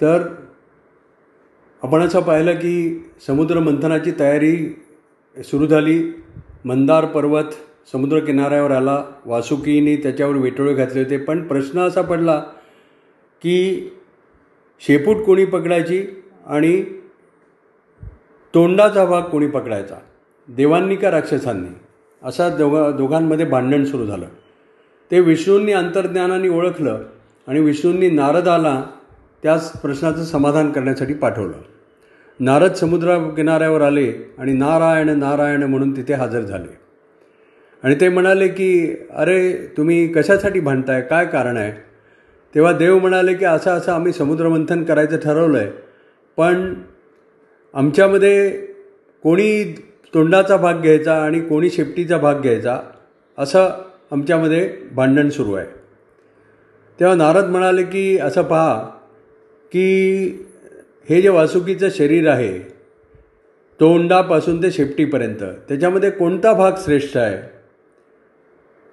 तर आपण असं पाहिलं की समुद्र मंथनाची तयारी सुरू झाली. मंदार पर्वत समुद्रकिनाऱ्यावर आला. वासुकीने त्याच्यावर वेटोळे घातले होते. पण प्रश्न असा पडला की शेपूट कोणी पकडायची आणि तोंडाचा भाग कोणी पकडायचा? देवांनी का राक्षसांनी? असा दोघा दोघांमध्ये भांडण सुरू झालं. ते विष्णूंनी अंतर्ज्ञानाने ओळखलं आणि विष्णूंनी नारदाला त्याच प्रश्नाचं समाधान करण्यासाठी पाठवलं. नारद समुद्रा किनाऱ्यावर आले आणि नारायण नारायण म्हणून तिथे हजर झाले. आणि ते म्हणाले की अरे तुम्ही कशासाठी भांडताय? काय कारण आहे? तेव्हा देव म्हणाले की असं असं आम्ही समुद्रमंथन करायचं ठरवलं आहे पण आमच्यामध्ये कोणी तोंडाचा भाग घ्यायचा आणि कोणी शेपटीचा भाग घ्यायचा असं आमच्यामध्ये भांडण सुरू आहे. तेव्हा नारद म्हणाले की असं पहा की हे जे वासुकीचं शरीर आहे तोंडापासून ते शेपटीपर्यंत त्याच्यामध्ये कोणता भाग श्रेष्ठ आहे?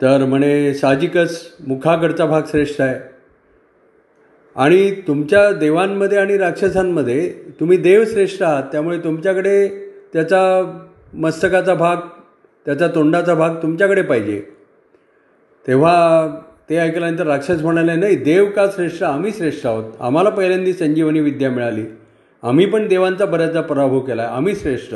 तर म्हणे साहजिकच मुखाकडचा भाग श्रेष्ठ आहे. आणि तुमच्या देवांमध्ये आणि राक्षसांमध्ये तुम्ही देव श्रेष्ठ आहात त्यामुळे तुमच्याकडे त्याचा मस्तकाचा भाग त्याचा तोंडाचा भाग तुमच्याकडे पाहिजे. तेव्हा ते ऐकल्यानंतर राक्षस म्हणाले नाही देव का श्रेष्ठ? आम्ही श्रेष्ठ आहोत. आम्हाला पहिल्यांदी संजीवनी विद्या मिळाली. आम्ही पण देवांचा बऱ्याचदा पराभव केला आहे आम्ही श्रेष्ठ.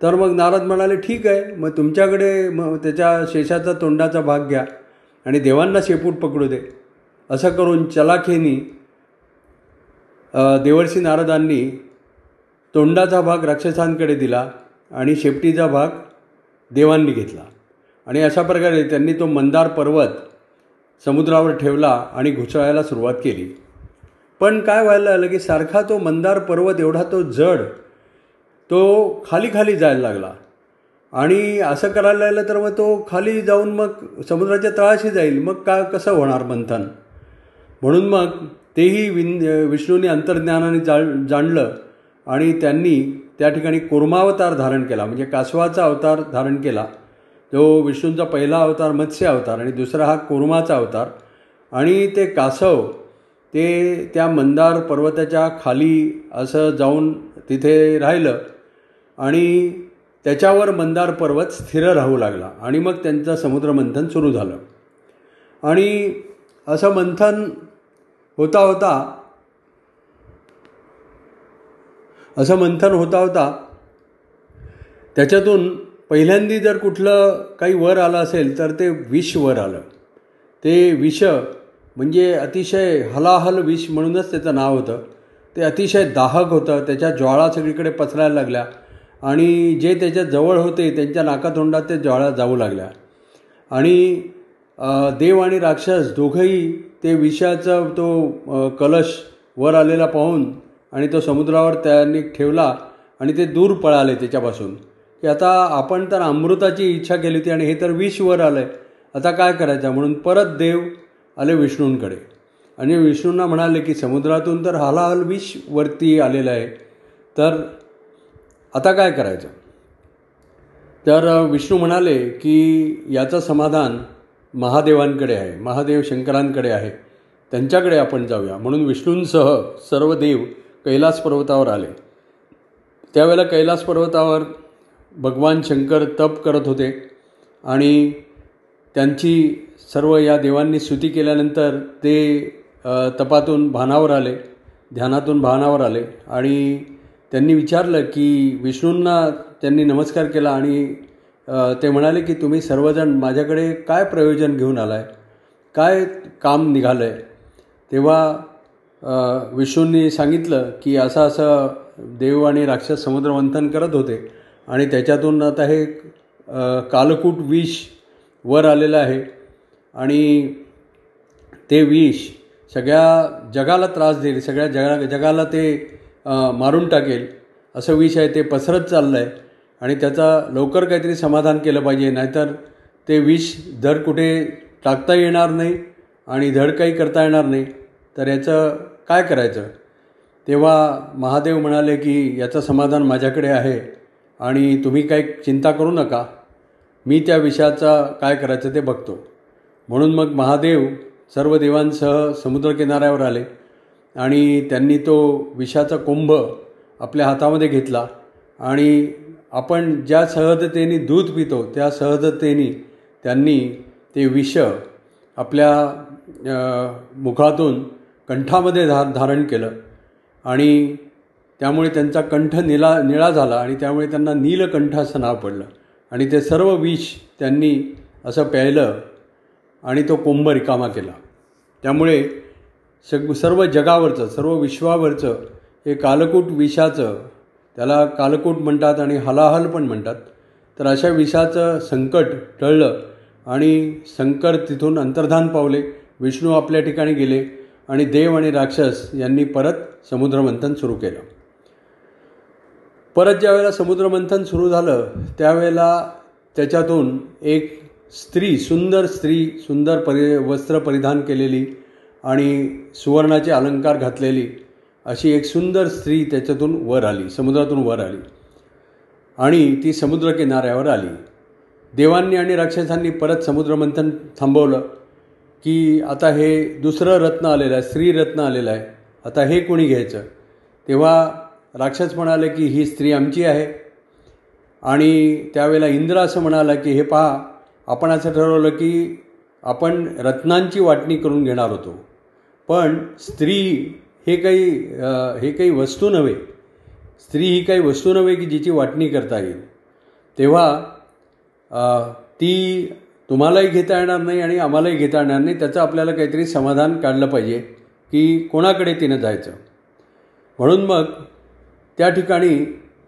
तर मग नारद म्हणाले ठीक आहे. मग तुमच्याकडे मग त्याच्या शेषाचा तोंडाचा भाग घ्या आणि देवांना शेपूट पकडू दे. असं करून चलाखेनी देवर्षी नारदांनी तोंडाचा भाग राक्षसांकडे दिला आणि शेपटीचा भाग देवांनी घेतला. आणि अशा प्रकारे त्यांनी तो मंदार पर्वत समुद्रावर ठेवला आणि घुसळायला सुरुवात केली. पण काय व्हायला लागलं की सारखा तो मंदार पर्वत एवढा तो जड तो खाली खाली जायला लागला. आणि असं करायला लागलं तर मग तो खाली जाऊन मग समुद्राच्या तळाशी जाईल. मग का कसं होणार मंथन? म्हणून मग तेही विन विष्णूने अंतर्ज्ञानाने जा जाणलं आणि त्यांनी त्या ठिकाणी कुर्मावतार धारण केला. म्हणजे कासवाचा अवतार धारण केला. तो विष्णूंचा पहिला अवतार मत्स्य अवतार आणि दुसरा हा कुर्माचा अवतार. आणि ते कासव ते त्या मंदार पर्वताच्या खाली असं जाऊन तिथे राहिलं आणि त्याच्यावर मंदार पर्वत स्थिर राहू लागला आणि मग त्यांचं समुद्रमंथन सुरू झालं. आणि असं मंथन होता होता असं मंथन होता होता त्याच्यातून पहिल्यांदी जर कुठलं काही वर आलं असेल तर ते विष वर आलं. ते विष म्हणजे अतिशय हलाहल विष म्हणूनच त्याचं नाव होतं. ते अतिशय दाहक होतं त्याच्या ज्वाळा सगळीकडे पसरायला लागल्या आणि जे त्याच्याजवळ होते त्यांच्या नाकातोंडात ते ज्वाळा जाऊ लागल्या. आणि देव आणि राक्षस दोघंही ते विषाचा तो कलश वर आलेला पाहून आणि तो समुद्रावर त्यांनी ठेवला आणि ते दूर पळाले त्याच्यापासून. आता आपण तर अमृताची इच्छा केली होती आणि हे तर विषवर आलं आहे आता काय करायचं? म्हणून परत देव आले विष्णूंकडे. आणि विष्णूंना म्हणाले की समुद्रातून तर हालाहल विष वरती आलेलं आहे. तर आता काय करायचं? तर विष्णू म्हणाले की याचं समाधान महादेवांकडे आहे. महादेव शंकरांकडे आहे. त्यांच्याकडे आपण जाऊया. म्हणून विष्णूंसह सर्व देव कैलास पर्वतावर आले. त्यावेळेला कैलास पर्वतावर भगवान शंकर तप करत होते आणि त्यांची सर्व या देवांनी स्तुती केल्यानंतर ते तपातून भानावर आले ध्यानातून भानावर आले आणि त्यांनी विचारलं की विष्णूंना त्यांनी नमस्कार केला आणि ते म्हणाले की तुम्ही सर्वजण माझ्याकडे काय प्रयोजन घेऊन आला आहे काय काम निघालं आहे तेव्हा विष्णूंनी सांगितलं की असं असं देव आणि राक्षस समुद्रमंथन करत होते. आणि त्याच्यातून आता हे कालकूट विष वर आलेलं आहे. आणि ते विष सगळ्या जगाला त्रास देईल सगळ्या जगा जगाला ते मारून टाकेल असं विष आहे. ते पसरत चाललं आहे आणि त्याचा लवकर काहीतरी समाधान केलं पाहिजे. नाहीतर ते विष धड कुठे टाकता येणार नाही आणि धड काही करता येणार नाही. तर याचं काय करायचं? तेव्हा महादेव म्हणाले की याचं समाधान माझ्याकडे आहे. आणि तुम्ही काही चिंता करू नका. मी त्या विषयाचा काय करायचं ते बघतो. म्हणून मग महादेव सर्व देवांसह समुद्रकिनाऱ्यावर आले आणि त्यांनी तो विषाचा कुंभ आपल्या हातामध्ये घेतला आणि आपण ज्या सहजतेने दूध पितो त्या सहजतेने त्यांनी ते विष आपल्या मुखातून कंठामध्ये धा धारण केलं आणि त्यामुळे त्यांचा कंठ निला निळा झाला आणि त्यामुळे त्यांना नीलकंठ असं नाव पडलं. आणि ते सर्व विष त्यांनी असं प्यायलं आणि तो कुंभ रिकामा केला. त्यामुळे सग सर्व जगावरचं सर्व विश्वावरचं हे कालकूट विषाचं त्याला कालकूट म्हणतात आणि हलाहल पण म्हणतात तर अशा विषाचं संकट टळलं आणि शंकर तिथून अंतर्धान पावले विष्णू आपल्या ठिकाणी गेले आणि देव आणि राक्षस यांनी परत समुद्रमंथन सुरू केलं. परत ज्यावेळेला समुद्रमंथन सुरू झालं त्यावेळेला त्याच्यातून एक स्त्री सुंदर स्त्री सुंदर परि वस्त्र परिधान केलेली आणि सुवर्णाचे अलंकार घातलेली अशी एक सुंदर स्त्री त्याच्यातून वर आली समुद्रातून वर आली. आणि ती समुद्रकिनाऱ्यावर आली. देवांनी आणि राक्षसांनी परत समुद्रमंथन थांबवलं की आता हे दुसरं रत्न आलेलं आहे स्त्रीरत्न आलेलं आहे. आता हे कोणी घ्यायचं? तेव्हा राक्षस म्हणाले की ही स्त्री आमची आहे. आणि त्यावेळेला इंद्र असं म्हणाला की हे पहा आपण असं ठरवलं की आपण रत्नांची वाटणी करून घेणार होतो. पण स्त्री हे काही हे काही वस्तू नव्हे. स्त्री ही काही वस्तू नव्हे की जिची वाटणी करता येईल. तेव्हा ती तुम्हालाही घेता येणार नाही आणि आम्हालाही घेता येणार नाही. त्याचं आपल्याला काहीतरी समाधान काढलं पाहिजे की कोणाकडे तिनं जायचं. म्हणून मग त्या ठिकाणी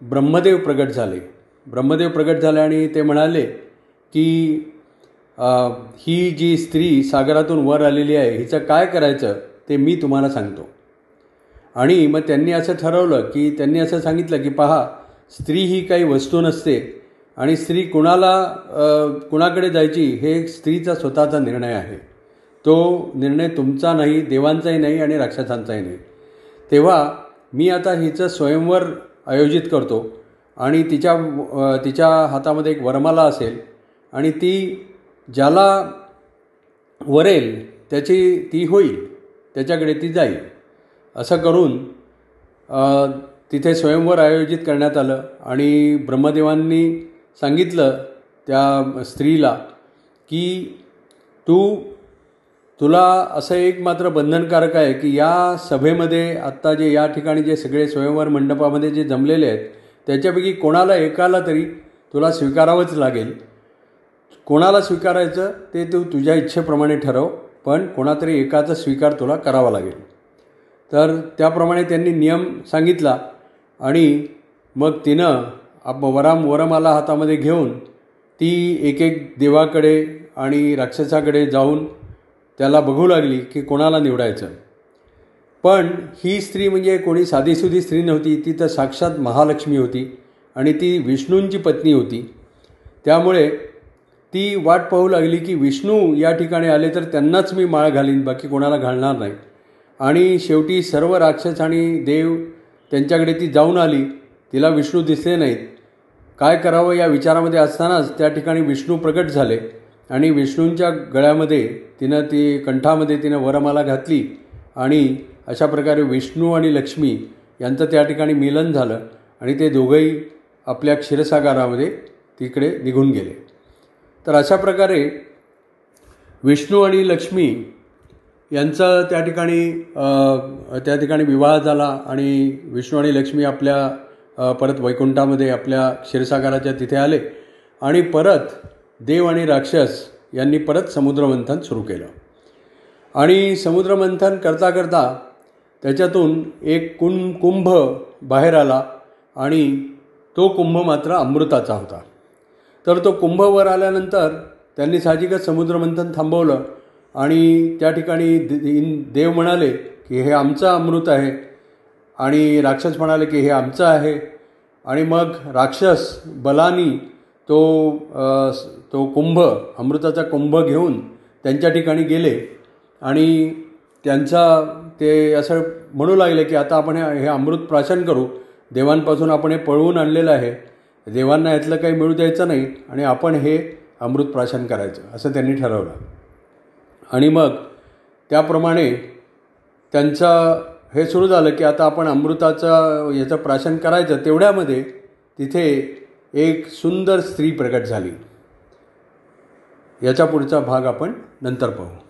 ब्रह्मदेव प्रगट झाले. ब्रह्मदेव प्रगट झाले आणि ते म्हणाले की ही जी स्त्री सागरातून वर आलेली आहे हिचं काय करायचं ते मी तुम्हाला सांगतो. आणि मग त्यांनी असं ठरवलं की त्यांनी असं सांगितलं की पहा स्त्री ही काही वस्तू नसते आणि स्त्री कुणाला कुणाकडे जायची हे स्त्रीचा स्वतःचा निर्णय आहे. तो निर्णय तुमचा नाही देवांचाही नाही आणि राक्षसांचाही नाही. तेव्हा मी आता हिचं स्वयंवर आयोजित करतो आणि तिच्या तिच्या हातामध्ये एक वरमाला असेल आणि ती ज्याला वरेल त्याची ती होईल त्याच्याकडे ती जाईल असं करून तिथे स्वयंवर आयोजित करण्यात आलं आणि ब्रह्मदेवांनी सांगितलं त्या स्त्रीला की तू तुला असं एक मात्र बंधनकारक आहे की या सभेमध्ये आत्ता जे या ठिकाणी जे सगळे स्वयंवर मंडपामध्ये जे जमलेले आहेत त्याच्यापैकी कोणाला एकाला तरी तुला स्वीकारावंच लागेल. कोणाला स्वीकारायचं ते तू तुझ्या इच्छेप्रमाणे ठरव पण कोणातरी एकाचा स्वीकार तुला करावा लागेल. तर त्याप्रमाणे त्यांनी नियम सांगितला आणि मग तिनं आप वराम वरमाला हातामध्ये घेऊन ती एक एक देवाकडे आणि राक्षसाकडे जाऊन त्याला बघू लागली की कोणाला निवडायचं. पण ही स्त्री म्हणजे कोणी साधीसुधी स्त्री नव्हती ती तर साक्षात महालक्ष्मी होती आणि ती विष्णूंची पत्नी होती. त्यामुळे ती वाट पाहू लागली की विष्णू या ठिकाणी आले तर त्यांनाच मी माळ घालीन बाकी कोणाला घालणार नाही. आणि शेवटी सर्व राक्षस आणि देव त्यांच्याकडे ती जाऊन आली. तिला विष्णू दिसले नाहीत. काय करावं या विचारामध्ये असतानाच त्या ठिकाणी विष्णू प्रकट झाले. आणि विष्णूंच्या गळ्यामध्ये तिनं ती कंठामध्ये तिनं वरमाला घातली आणि अशा प्रकारे विष्णू आणि लक्ष्मी यांचं त्या ठिकाणी मिलन झालं आणि ते दोघंही आपल्या क्षीरसागरामध्ये तिकडे निघून गेले. तर अशा प्रकारे विष्णू आणि लक्ष्मी यांचा त्या ठिकाणी त्या ठिकाणी विवाह झाला आणि विष्णू आणि लक्ष्मी आपल्या परत वैकुंठामध्ये आपल्या क्षीरसागराच्या तिथे आले आणि परत देव आणि राक्षस यांनी परत समुद्रमंथन सुरू केलं. आणि समुद्रमंथन करता करता त्याच्यातून एक कुं कुंभ बाहेर आला आणि तो कुंभ मात्र अमृताचा होता. तर तो कुंभवर आल्यानंतर त्यांनी साहजिकच समुद्रमंथन थांबवलं आणि त्या ठिकाणी देव म्हणाले की हे आमचं अमृत आहे. आणि राक्षस म्हणाले की हे आमचं आहे. आणि मग राक्षस बलानी तो तो कुंभ अमृताचा कुंभ घेऊन त्यांच्या ठिकाणी गेले. आणि त्यांचा ते असं म्हणू लागले की आता आपण हे अमृत प्राशन करू. देवांपासून आपण हे पळवून आणलेलं आहे. देवांना यातलं काही मिळू द्यायचं नाही आणि आपण हे अमृत प्राशन करायचं असं त्यांनी ठरवलं. आणि मग त्याप्रमाणे त्यांचं हे सुरू झालं की आता आपण अमृताचं याचं प्राशन करायचं तेवढ्यामध्ये तिथे एक सुंदर स्त्री प्रकट झाली. याचा पुढचा भाग आपण नंतर पाहू.